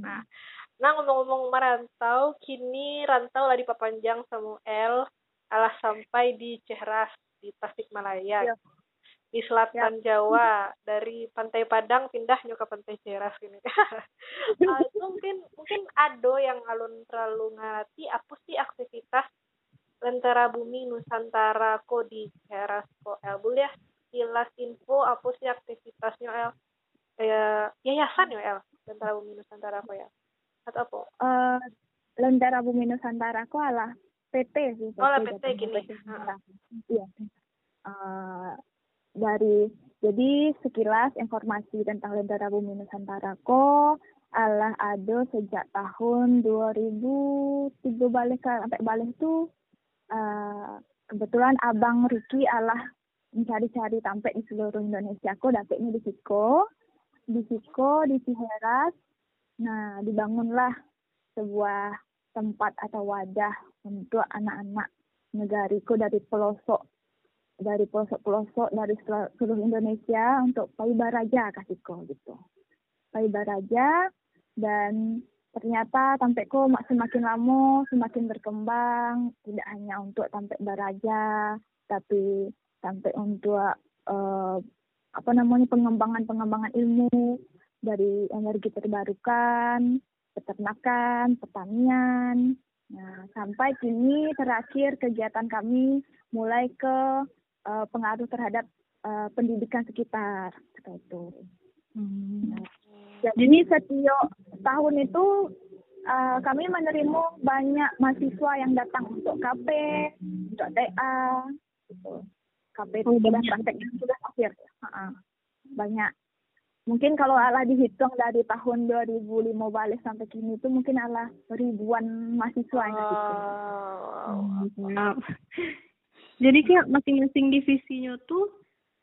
Nah, nah ngomong-ngomong merantau, kini rantau lah di Papanjang Samuel alah sampai di Cehras di Tasikmalaya. Ya. Di selatan ya. Jawa dari Pantai Padang pindah ke Pantai Cehras ini. uh, mungkin mungkin ado yang alun terlalu ngerti apa sih aktivitas Lentera Bumi Nusantara ko di Cehras ko El boleh ya jelas info apa sih aktivitasnya El kayak yayasan ya El Lentera Bumi Nusantara ko ya atau apa? Uh, Lentera Bumi Nusantara ko alah PT sih. PT, oh, PT gini. Iya. Uh, dari jadi sekilas informasi tentang Lentera Bumi Nusantara ko Allah ada sejak tahun 2003 balik sampai balik itu uh, kebetulan abang Riki Allah mencari-cari tampek di seluruh Indonesia. Aku dapetnya di Siko, di Siko, di Ciheras. Nah, dibangunlah sebuah tempat atau wadah untuk anak-anak negariku dari pelosok dari pelosok-pelosok dari seluruh Indonesia untuk Baraja kasihku gitu. Baraja dan ternyata tampekku semakin lama semakin berkembang tidak hanya untuk tampek Baraja tapi sampai untuk uh, apa namanya pengembangan-pengembangan ilmu dari energi terbarukan peternakan, pertanian. Nah, sampai kini terakhir kegiatan kami mulai ke uh, pengaruh terhadap uh, pendidikan sekitar seperti itu. Hmm. Nah, jadi setiap tahun itu uh, kami menerima banyak mahasiswa yang datang untuk KP, untuk TA, gitu. KP oh, sudah praktek sudah akhir. Uh, banyak mungkin kalau Allah dihitung dari tahun 2005 balik sampai kini itu mungkin Allah ribuan mahasiswa yang gitu. Oh, Jadi kayak masing-masing divisinya tuh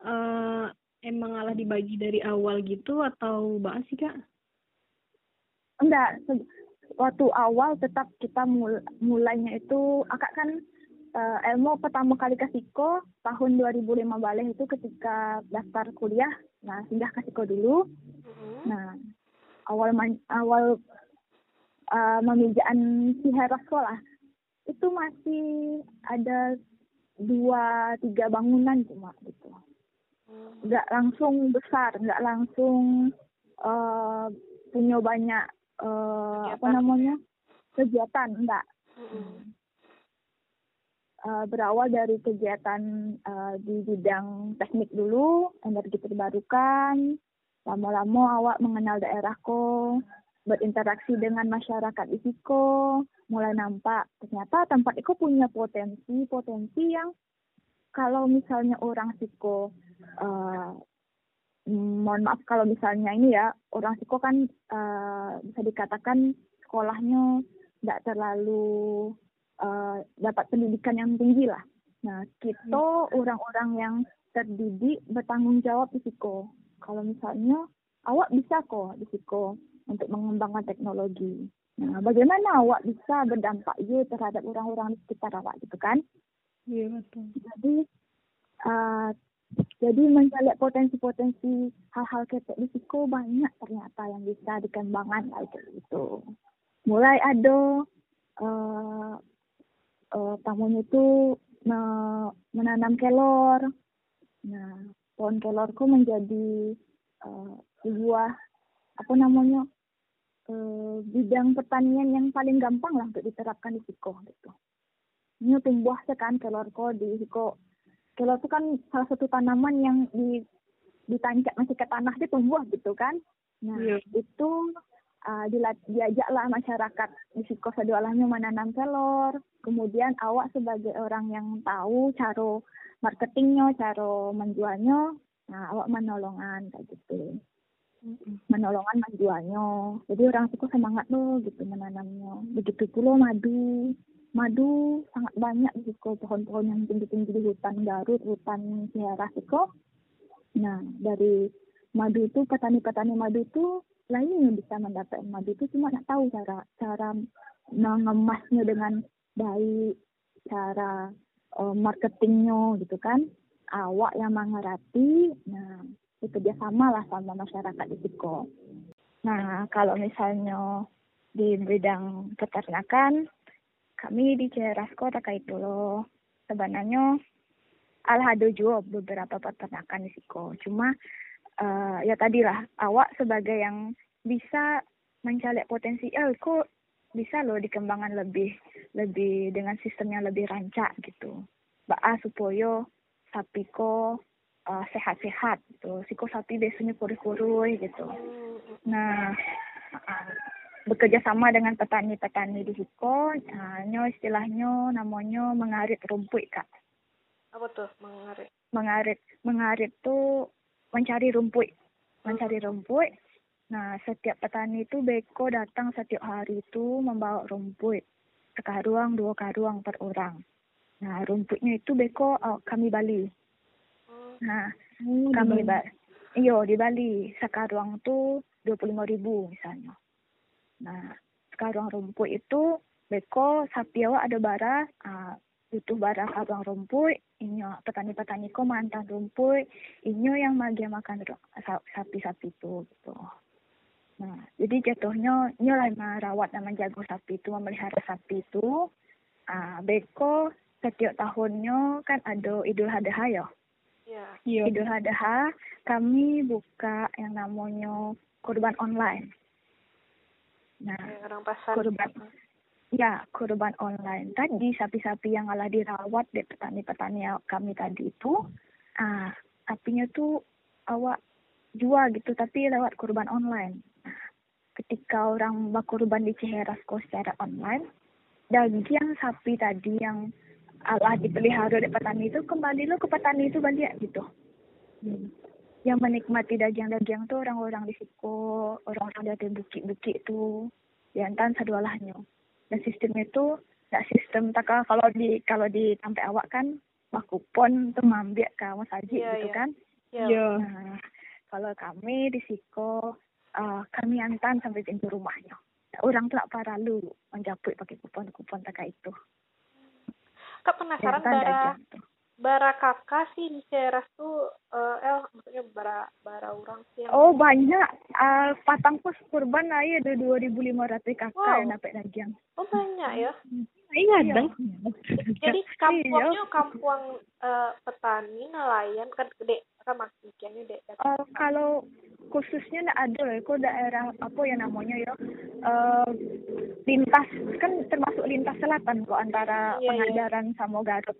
uh, emang Allah dibagi dari awal gitu atau bahas sih kak? Enggak, waktu awal tetap kita mul mulainya itu akak kan uh, ilmu pertama kali ke Siko tahun 2005 balik itu ketika daftar kuliah. Nah singgah ke Siko dulu. Mm-hmm. nah awal man, awal uh, memijaan si Heras sekolah. Itu masih ada dua tiga bangunan cuma gitu. Mm. nggak langsung besar nggak langsung uh, punya banyak uh, apa namanya? kegiatan enggak hmm uh, berawal dari kegiatan uh, di bidang teknik dulu, energi terbarukan. Lama-lama awak mengenal daerahku, berinteraksi dengan masyarakat di Siko, mulai nampak ternyata tempat itu punya potensi, potensi yang kalau misalnya orang Siko, uh, mohon maaf kalau misalnya ini ya, orang Siko kan uh, bisa dikatakan sekolahnya tidak terlalu uh, dapat pendidikan yang tinggi lah. Nah, kita hmm. orang-orang yang terdidik bertanggung jawab di Siko. Kalau misalnya awak bisa kok di Siko untuk mengembangkan teknologi. Nah, bagaimana awak bisa berdampak juga terhadap orang-orang di sekitar awak gitu kan? Iya betul. Jadi uh, jadi mencatat potensi-potensi hal-hal ketek di Siko banyak ternyata yang bisa dikembangkan kayak gitu. Mulai ada uh, uh, tamunya itu menanam kelor. Nah, pohon kelorku menjadi uh, sebuah apa namanya uh, bidang pertanian yang paling gampang lah untuk diterapkan di Siko gitu. Ini tumbuh sekan kelorku di Siko. Kelor itu kan salah satu tanaman yang di ditancap masih ke tanah dia tumbuh gitu kan. Nah, yeah. itu uh, diajaklah masyarakat di Siko Sadualahnya menanam kelor, kemudian awak sebagai orang yang tahu cara marketingnya, cara menjualnya, nah awak menolongan kayak gitu. Menolongan menjualnya. Jadi orang suku semangat loh gitu menanamnya. Begitu pula madu. Madu sangat banyak di situ pohon-pohon yang tinggi-tinggi di hutan Garut, hutan Sihara Siko. Nah, dari madu itu petani-petani madu itu lainnya bisa mendapat madu itu cuma nak tahu cara cara mengemasnya dengan baik cara uh, marketingnya gitu kan awak yang mengerti nah bekerja sama lah sama masyarakat di Siko Nah, kalau misalnya di bidang peternakan, kami di Cerasko terkait dulu. Sebenarnya juga beberapa peternakan di Siko. Cuma uh, ya tadilah awak sebagai yang bisa mencari potensial kok bisa loh dikembangkan lebih lebih dengan sistem yang lebih rancak gitu. Baa supaya sapi ko uh, sehat-sehat gitu. Siko sapi biasanya kurus-kurus gitu. Nah, uh, bekerja sama dengan petani-petani di Siko, uh, istilahnya namanya mengarit rumput kak. Apa tuh mengarit? Mengarit, mengarit tuh mencari rumput, mencari rumput. Nah, setiap petani itu beko datang setiap hari itu membawa rumput. Sekaruang, dua karuang per orang. Nah, rumputnya itu beko oh, kami bali. Nah, hmm, kami bali. Iyo, di Bali. Sekaruang tuh dua puluh lima ribu misalnya. Nah, sekaruang rumput itu beko sapi awak ada bara, uh, butuh bara karuang rumput, inyo petani-petani ko mantan rumput, inyo yang magi makan sapi-sapi itu gitu. Nah, jadi jatuhnya inyo lah merawat dan menjaga sapi itu, memelihara sapi itu. Uh, beko setiap tahunnya kan ada Idul Adha ya. Yeah. Idul Adha kami buka yang namanya kurban online. Nah, orang pasar. Kurban. Ya, kurban online. Tadi sapi-sapi yang alah dirawat di petani-petani kami tadi itu, ah, sapinya tuh awak jual gitu, tapi lewat kurban online. Nah, ketika orang berkurban di Ciherasco secara online, daging sapi tadi yang Allah dipelihara oleh petani itu kembali lo ke petani itu balik gitu. Hmm. Yang menikmati daging-daging tuh orang-orang di Siko, orang-orang dari bukit-bukit itu, ya entan sadualahnya dan sistem itu tidak sistem tak kalau di kalau di sampai awak kan kupon tuh ngambil kamu saja yeah, gitu yeah. kan yeah. Yeah. Nah, kalau kami di Siko uh, kami antan sampai pintu rumahnya orang tuh para lu menjaput pakai kupon-kupon tak itu kak penasaran bara bara kakak sih di Ceras tuh uh, el maksudnya bara bara orang sih oh banyak. Uh, patang pos kurban aja ada dua ribu lima ratus kakak wow. yang dapat dagang oh banyak ya? Iya dong jadi kampungnya kampung uh, petani nelayan kan gede kan maksudnya dek? Uh, kalau khususnya nggak ada ya kok daerah apa ya namanya ya? Uh, lintas kan termasuk lintas selatan kok antara yeah, iya. pengajaran yeah. sama Garut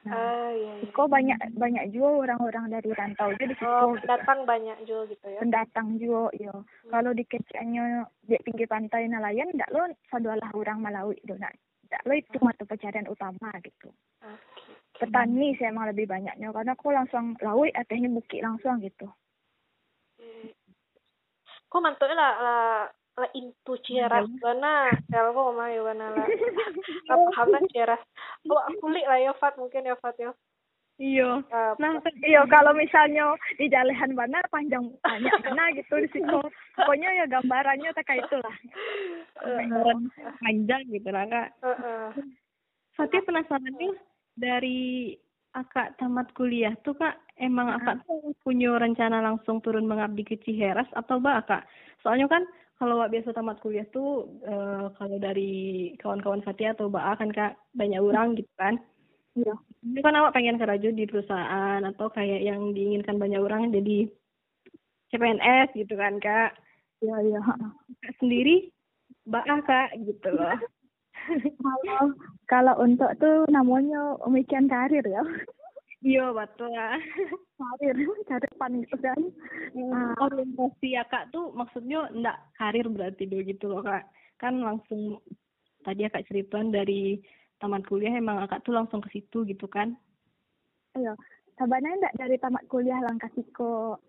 Nah, uh, iya, iya. Kok banyak banyak juga orang-orang dari rantau jadi. Oh, pendatang gitu. banyak juga gitu ya. Pendatang juga, yo. Hmm. Kalau di kecilnya di pinggir pantai nelayan, ndak lo sadualah orang Malawi do nak. Ndak lo itu mata pencarian utama gitu. Okay. Petani sih emang lebih banyaknya karena aku langsung laut artinya bukit langsung gitu. Hmm. Kok mantuknya lah, lah la into ciaras bana elko ma yo bana la apa hamna ciaras oh kulit lah ya Fat mungkin ya Fat ya Iya. Uh, nah, iya kalau misalnya di jalehan mana panjang banyak mana gitu di situ. Pokoknya ya gambarannya tak kayak itulah. Gambaran panjang gitu lah kak. Uh, uh. Fatia penasaran nih dari akak tamat kuliah tuh kak emang akak tuh punya rencana langsung turun mengabdi ke Ciheras atau bah kak? Soalnya kan kalau biasa tamat kuliah tuh uh, kalau dari kawan-kawan Fatia atau Mbak kan kak banyak orang gitu kan Iya. Ini kan awak pengen kerja di perusahaan atau kayak yang diinginkan banyak orang jadi CPNS gitu kan kak. Iya iya. Sendiri mbak kak gitu loh. kalau kalau untuk tuh namanya pemikiran karir ya. Iya betul. karir karir paling itu kan. Uh, orientasi ya kak tuh maksudnya enggak karir berarti dulu gitu loh kak. Kan langsung tadi ya kak ceritaan dari tamat kuliah emang akak tuh langsung ke situ gitu kan iya sebenarnya enggak dari tamat kuliah langkah siko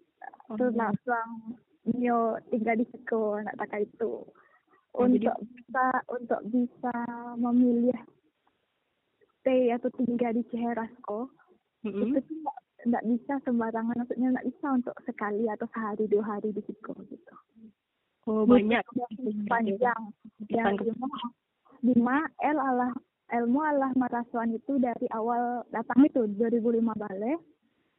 oh, terus iya. langsung nyo tinggal di siko enggak tak itu oh, untuk jadi... bisa untuk bisa memilih stay atau tinggal di Ciherasko mm -hmm. itu tuh enggak bisa sembarangan maksudnya enggak bisa untuk sekali atau sehari dua hari di Siko gitu oh banyak panjang yang lima L Allah ilmu Allah maraswan itu dari awal datang itu 2005 balik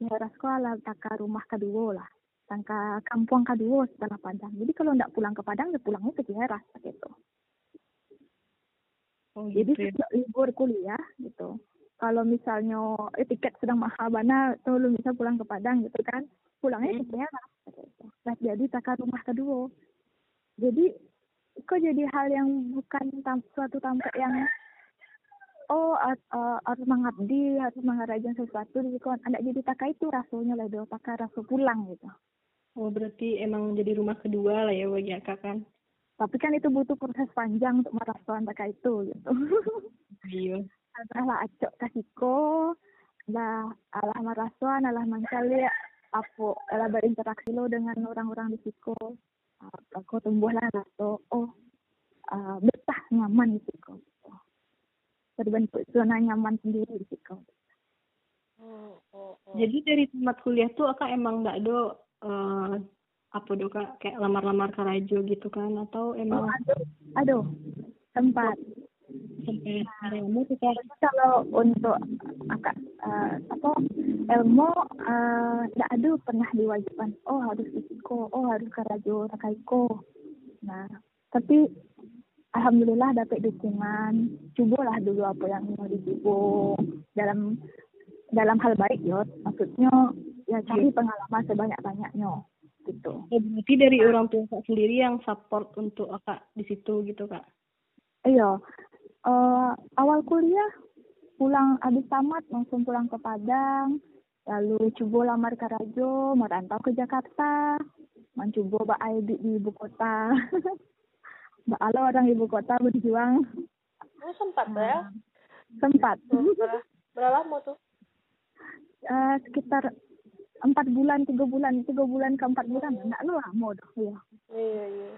Merasko ala taka rumah kedua lah tangka kampung kedua setelah Padang. Jadi kalau nggak pulang ke Padang, ya pulangnya ke Ciheras gitu. Oh, gitu Jadi ya. libur kuliah gitu. Kalau misalnya eh, tiket sedang mahal bana, tuh lu bisa pulang ke Padang gitu kan, pulangnya ke hmm. Gitu. Nah, jadi takar rumah kedua. Jadi kok jadi hal yang bukan tam, suatu tampek yang oh uh, harus mengabdi harus menghargai sesuatu di kon anda jadi tak itu rasanya lah do pakai rasa pulang gitu oh berarti emang jadi rumah kedua lah ya bagi kakak kan tapi kan itu butuh proses panjang untuk merasakan tak itu gitu iya adalah acok kasiko lah alah marasuan alah mancali apa alah berinteraksi lo dengan orang-orang di siko aku tumbuhlah rasa oh uh, betah nyaman di siko terbentuk zona nyaman sendiri di situ. Oh, oh, oh. Jadi dari tempat kuliah tuh akak emang nggak ada uh, apa do kak kayak lamar-lamar karajo gitu kan atau emang? Oh, aduh, aduh tempat. Sampai tuh kayak kalau untuk akak uh, apa ilmu nggak uh, ada pernah diwajibkan. Oh harus fisiko oh harus karajo takaiko nah tapi alhamdulillah dapat dukungan. Cobalah dulu apa yang mau dicoba dalam dalam hal baik ya maksudnya ya cari yeah. pengalaman sebanyak banyaknya gitu. Ya, berarti dari orang tua kak sendiri yang support untuk kak di situ gitu kak? Iya uh, awal kuliah pulang habis tamat langsung pulang ke Padang lalu coba lamar ke Rajo merantau ke Jakarta mencoba di ibu kota Mbak Ala orang ibu kota berjuang. Oh, sempat nah, ya? Sempat. Berapa, lama tuh? Uh, sekitar empat bulan, tiga bulan, tiga bulan ke empat bulan, enggak lama doh, ya. Iya, iya.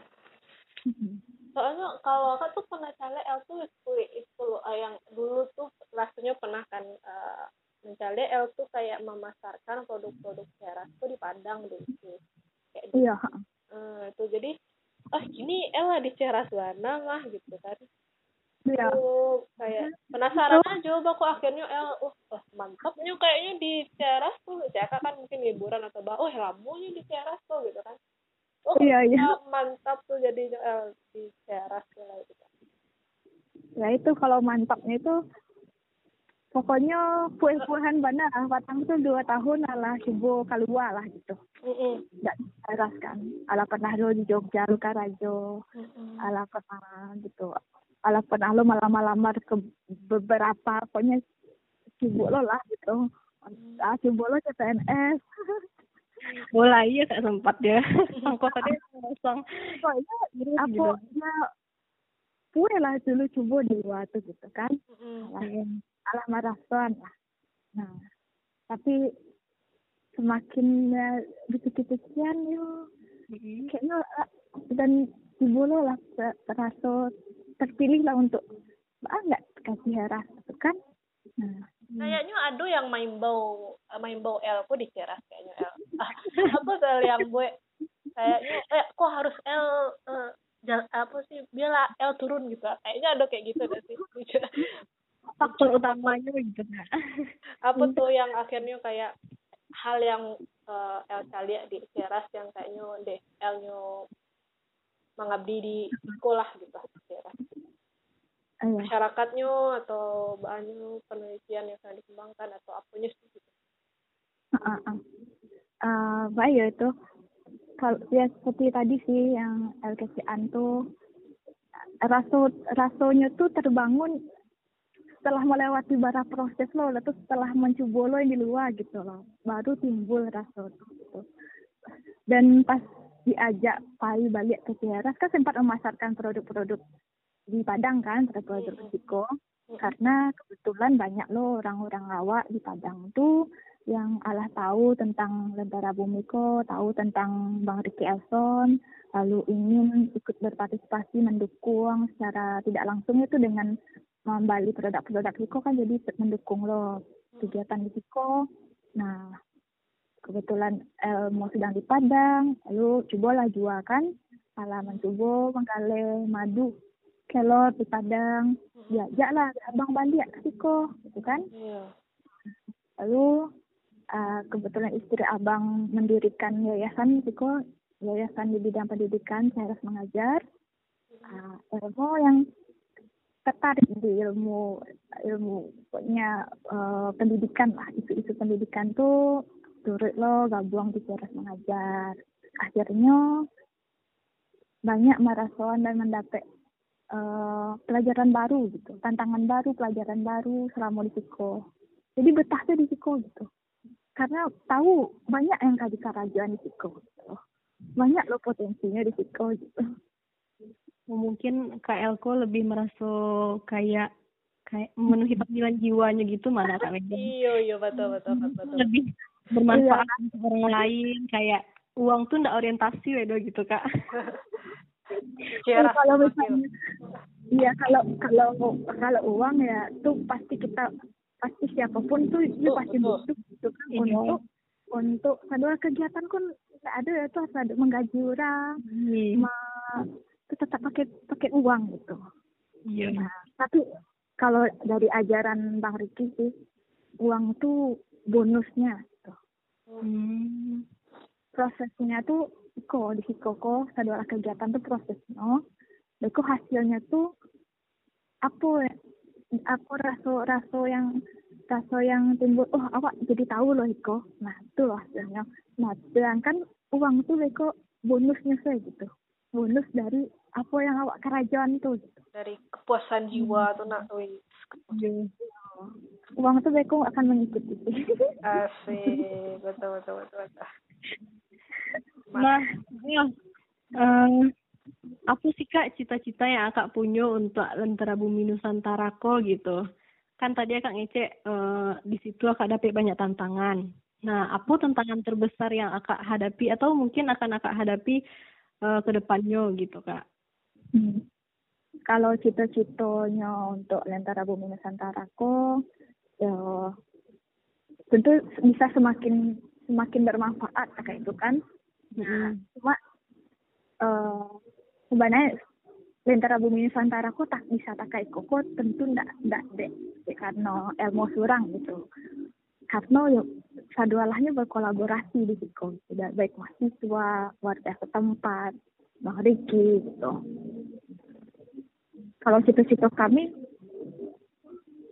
Soalnya kalau aku tuh pernah cale L tuh itu, itu loh, eh, yang dulu tuh rasanya pernah kan uh, mencale L tuh kayak memasarkan produk-produk teras tuh di Padang dulu. Kayak iya. Uh, itu jadi ah gini Ella di Ceras Lanang ah gitu kan Iya. Oh, kayak penasaran aja coba kok akhirnya El oh, oh mantapnya kayaknya di Ceras tuh saya kan mungkin liburan atau bah oh lamunya di Ceras tuh gitu kan oh iya, iya. mantap tuh jadi El di Ceras gitu ya itu kalau mantapnya itu pokoknya puan-puan benar batang tuh dua tahun ala subuh keluar lah gitu. Nggak teras kan. Ala pernah lo di Jogja lu karajo ala pernah gitu. Ala pernah lo malam malamar ke beberapa pokoknya sibuk lo lah gitu. Ah sibuk lo CPNS mulai ya gak sempat ya. Angkotannya kosong. Pokoknya apa? ya kue lah dulu coba di waktu gitu kan. Mm-hmm alah maraton lah. Nah tapi semakin ya, dikit-dikitian yo mm-hmm. kayaknya uh, dan ibu lo lah terasa terpilih lah untuk ah nggak kasih heras itu kan? Nah. Kayaknya ada yang main bau eh, main bau kok di ceras aku soal yang gue kayaknya eh kok harus L uh, apa sih biar L turun gitu kayaknya ada kayak gitu deh sih faktor utamanya gitu nah. apa tuh yang akhirnya kayak hal yang uh, Elsa lihat di Ceras yang kayaknya deh Elnya mengabdi di sekolah gitu Ceras iya. masyarakatnya atau bahannya penelitian yang sedang dikembangkan atau apanya sih gitu uh, uh, uh. Uh ya itu? Kalau ya seperti tadi sih yang LKCN tuh raso rasonya tuh terbangun setelah melewati bara proses lo lalu setelah mencoba lo yang di luar gitu loh. Baru timbul rasa itu gitu. dan pas diajak Pai balik ke Tiaras kan sempat memasarkan produk-produk di Padang kan produk-produk risiko karena kebetulan banyak lo orang-orang awak di Padang tuh yang Allah tahu tentang Lentera Bumiko, tahu tentang Bang Ricky Elson, lalu ingin ikut berpartisipasi mendukung secara tidak langsung itu dengan membali produk-produk Hiko kan jadi mendukung lo kegiatan di Hiko. Nah, kebetulan Elmo sedang di Padang, lalu cobalah jual kan, ala mencoba menggale madu kelor di Padang, ya lah abang Bali ya Hiko, gitu kan. Iya. Lalu uh, kebetulan istri abang mendirikan yayasan Siko yayasan di bidang pendidikan saya harus mengajar. Uh, ilmu yang tertarik di ilmu ilmu pokoknya uh, pendidikan lah isu-isu pendidikan tuh turut lo gabung di Ceres mengajar. Akhirnya banyak maraton dan mendapat uh, pelajaran baru gitu tantangan baru pelajaran baru selama di Siko jadi betahnya di Siko gitu karena tahu banyak yang kaji kerajaan di Siko gitu. banyak lo potensinya di Siko gitu mungkin Kak Elko lebih merasa kayak kayak memenuhi panggilan jiwanya gitu mana Kak Megan? Iya iya betul betul betul. Lebih bermanfaat iya. untuk orang lain kayak uang tuh ndak orientasi wedo gitu Kak. ya, kalau misalnya iya kalau kalau kalau uang ya tuh pasti kita pasti siapa pun tuh itu pasti butuh gitu kan iya. untuk untuk kedua kegiatan kan ada ya tuh harus ada menggaji orang, hmm itu tetap pakai pakai uang gitu. Iya. Nah, tapi kalau dari ajaran Bang Riki sih uang itu bonusnya gitu. Hmm. Prosesnya tuh kok di kok adalah kegiatan tuh prosesnya. Beko hasilnya tuh apa aku rasa rasa yang rasa yang timbul oh awak jadi tahu loh Iko nah itu loh hasilnya. Nah sedangkan uang tuh Beko bonusnya saya gitu. Bonus dari apa yang awak kerajaan tuh dari kepuasan jiwa hmm. tuh nak tuh iya. uang tuh beko akan mengikuti. Asik. Betul betul betul betul. Nah ya um, apa sih kak cita-cita yang akak punya untuk lentera bumi nusantara kok gitu kan tadi akak ngecek uh, di situ akak dapat banyak tantangan nah apa tantangan terbesar yang akak hadapi atau mungkin akan akak hadapi uh, ke depannya gitu kak. Hmm. Kalau cita-citanya untuk Lentera Bumi Nusantara kok ya tentu bisa semakin semakin bermanfaat kayak itu kan. Hmm. Cuma uh, sebenarnya Lentera Bumi Nusantara kok tak bisa tak kayak kok tentu ndak ndak deh karena ilmu surang gitu. Karena ya sadualahnya berkolaborasi di situ. Tidak baik mahasiswa warga setempat bang Riki gitu. Kalau situ-situ kami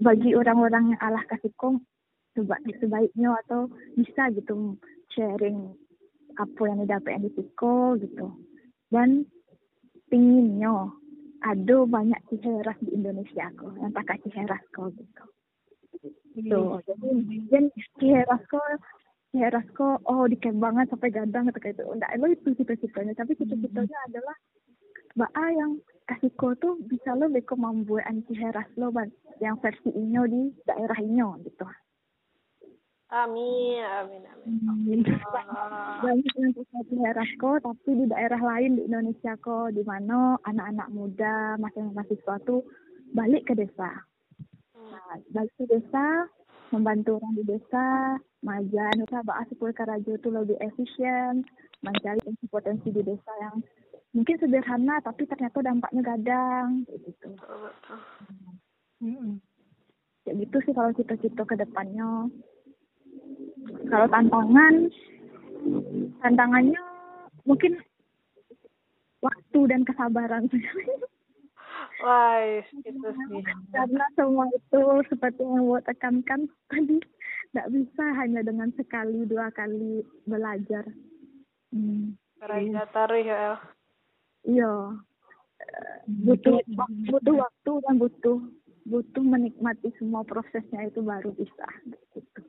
bagi orang-orang yang Allah kasih kong sebaiknya atau bisa gitu sharing apa yang didapat di Siko gitu. Dan pinginnya ada banyak ciheras di Indonesia kok yang pakai ciheras kok gitu gitu jadi mungkin Kiherasko Kiherasko oh dikem banget sampai gadang gitu kayak itu enggak lo itu cita-citanya tapi cita-citanya hmm. adalah Mbak A yang Asiko tuh bisa lo beko membuat anti heras lo yang versi inyo di daerah inyo gitu. Amin, amin, amin. amin. Banyak yang heras ko, tapi di daerah lain di Indonesia kok, di mana anak-anak muda, mahasiswa tuh balik ke desa balik ke desa membantu orang di desa majan kita bahas sepuluh karajo itu lebih efisien mencari potensi di desa yang mungkin sederhana tapi ternyata dampaknya gadang gitu hmm. ya gitu sih kalau cita-cita ke depannya kalau tantangan tantangannya mungkin waktu dan kesabaran Wah, itu sih. Karena semua itu seperti yang buat tekankan tadi tidak bisa hanya dengan sekali dua kali belajar. Hmm. Belajar taruh ya. Iya. Butuh butuh waktu dan butuh butuh menikmati semua prosesnya itu baru bisa. Gitu.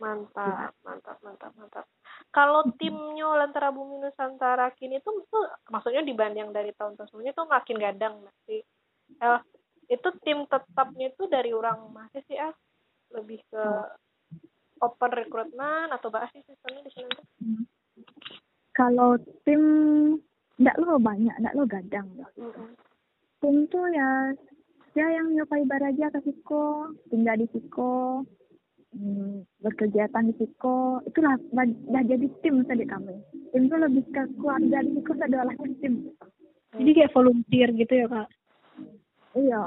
Mantap, mantap, mantap, mantap. Kalau timnya Lentera Bumi Nusantara kini tuh, tuh maksudnya dibanding dari tahun-tahun sebelumnya tuh makin gadang masih. Eh, itu tim tetapnya itu dari orang masih sih ah. Lebih ke open recruitment atau bahas sih sistemnya di sini? Tuh kalau tim enggak lo banyak enggak lo gadang loh mm -hmm. tim tuh ya ya yang nyopai baraja ke Siko tinggal di Siko hmm, berkegiatan di Siko itulah dah jadi tim tadi kami tim itu lebih ke keluarga di Siko adalah tim jadi kayak volunteer gitu ya kak iya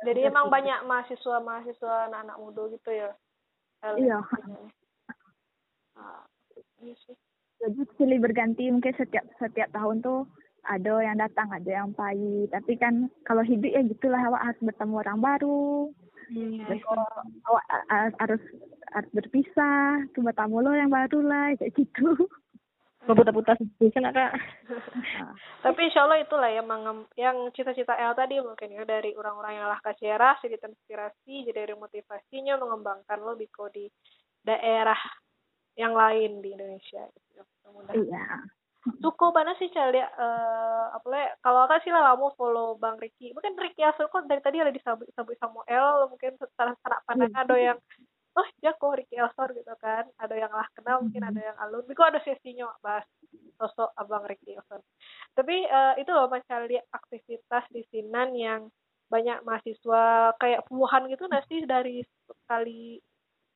Jadi emang banyak mahasiswa-mahasiswa anak-anak muda gitu ya? Iya. Iya sih. Jadi silih berganti mungkin setiap setiap tahun tuh ada yang datang, ada yang pahit. Tapi kan kalau hidup ya gitulah awak harus bertemu orang baru. Hmm. Besok awak a- a- harus harus berpisah, tuh bertemu lo yang baru lah kayak gitu. Putar-putar sedih kan kak. Tapi insya Allah itulah yang mengem- yang cita-cita El tadi mungkin ya dari orang-orang yang lah kacera jadi inspirasi jadi dari motivasinya mengembangkan lo biko di daerah yang lain di Indonesia. Gitu. Iya. Cukup mana sih cari eh apa kalau kan sih lah kamu follow Bang Ricky. Mungkin Ricky Asur kok dari tadi ada disabut sabut Samuel mungkin secara secara pandang ada yang oh ya kok Ricky Asur gitu kan. Ada yang lah kenal mungkin ada yang alun. Biko ada sesinya bahas sosok Abang Ricky Asur. Tapi eh, itu loh lihat aktivitas di Sinan yang banyak mahasiswa kayak puluhan gitu nasi dari kali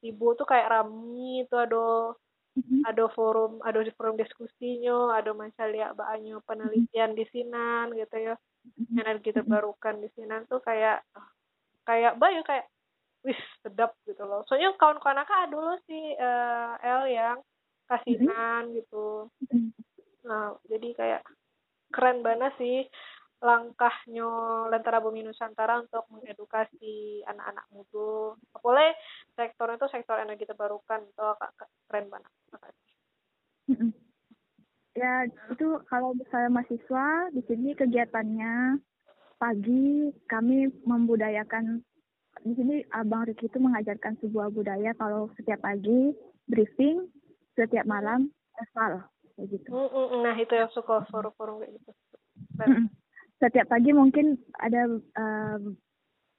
ibu tuh kayak rami itu ada Mhm. ada forum ada forum diskusinya ada macam lihat banyak penelitian di sinan gitu ya. Energi terbarukan di sinan tuh kayak kayak bayu kayak wis sedap gitu loh. Soalnya kawan-kawan aku ada dulu sih eh, El yang kasinan gitu. Mhm. nah jadi kayak keren banget sih langkahnya Lentera Bumi Nusantara untuk mengedukasi anak-anak muda. Apalagi sektor itu sektor energi terbarukan itu agak keren banget. Ya, itu kalau saya mahasiswa di sini kegiatannya pagi kami membudayakan di sini Abang Riki itu mengajarkan sebuah budaya kalau setiap pagi briefing, setiap malam eval kayak gitu. Nah itu yang suka forum-forum kayak gitu. Setiap pagi mungkin ada eh,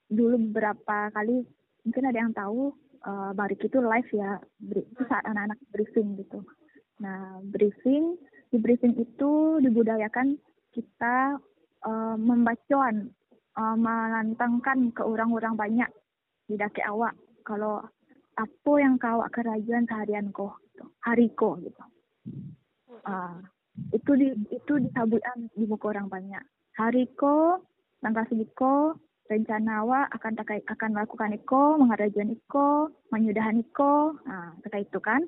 dulu beberapa kali mungkin ada yang tahu eh, Bang Riki itu live ya, itu saat anak-anak briefing gitu. Nah, briefing di briefing itu dibudayakan kita eh, membacoan, eh, melantangkan ke orang-orang banyak di daki awak kalau apa yang kau kerajaan seharian kau gitu. hari kau gitu. Ah, itu di itu disabukan di muka orang banyak. Hari ko, rencana awak akan takai, akan melakukan iko, mengarajuan iko, menyudahan iko, nah, terkait itu kan.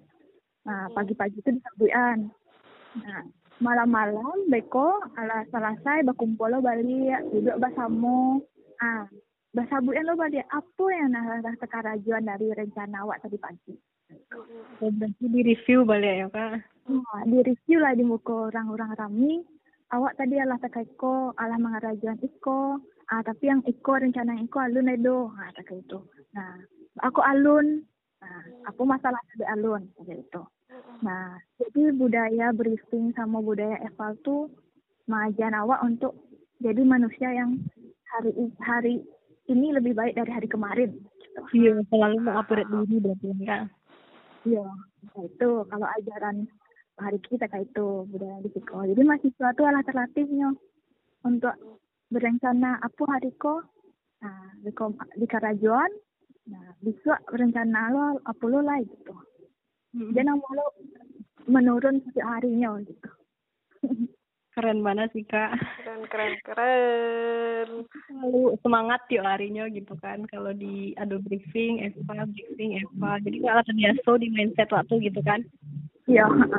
Nah, pagi-pagi itu disabukan. Nah, malam-malam beko ala selesai berkumpul lo balik duduk bersama. Ah basabuan lo balik. Apa yang nah rasa karajuan dari rencana awak tadi pagi? Oh, berarti di review balik ya kak. Nah, di review lah di muka orang-orang rami awak tadi alah terkait ko alah mengarajuan iko ah tapi yang iko rencana iko alun edo nah kayak itu nah aku alun nah aku masalah di alun kayak itu Nah, jadi budaya briefing sama budaya eval tuh mengajar awak untuk jadi manusia yang hari hari ini lebih baik dari hari kemarin. Gitu. Iya, selalu mengupgrade diri berarti ya. Iya, kayak itu kalau ajaran hari kita kayak itu budaya di Siko. Jadi mahasiswa alah terlatihnya untuk berencana apa hari ko. Nah, di, kom- di karajuan, nah bisa berencana lo apa lo lah gitu. Jangan mau lo menurun setiap harinya gitu. Keren banget sih kak. Keren, keren, keren. Selalu semangat tiap harinya gitu kan. Kalau di ada briefing, Eva, briefing, Eva. Jadi nggak terbiasa di mindset waktu gitu kan. 也很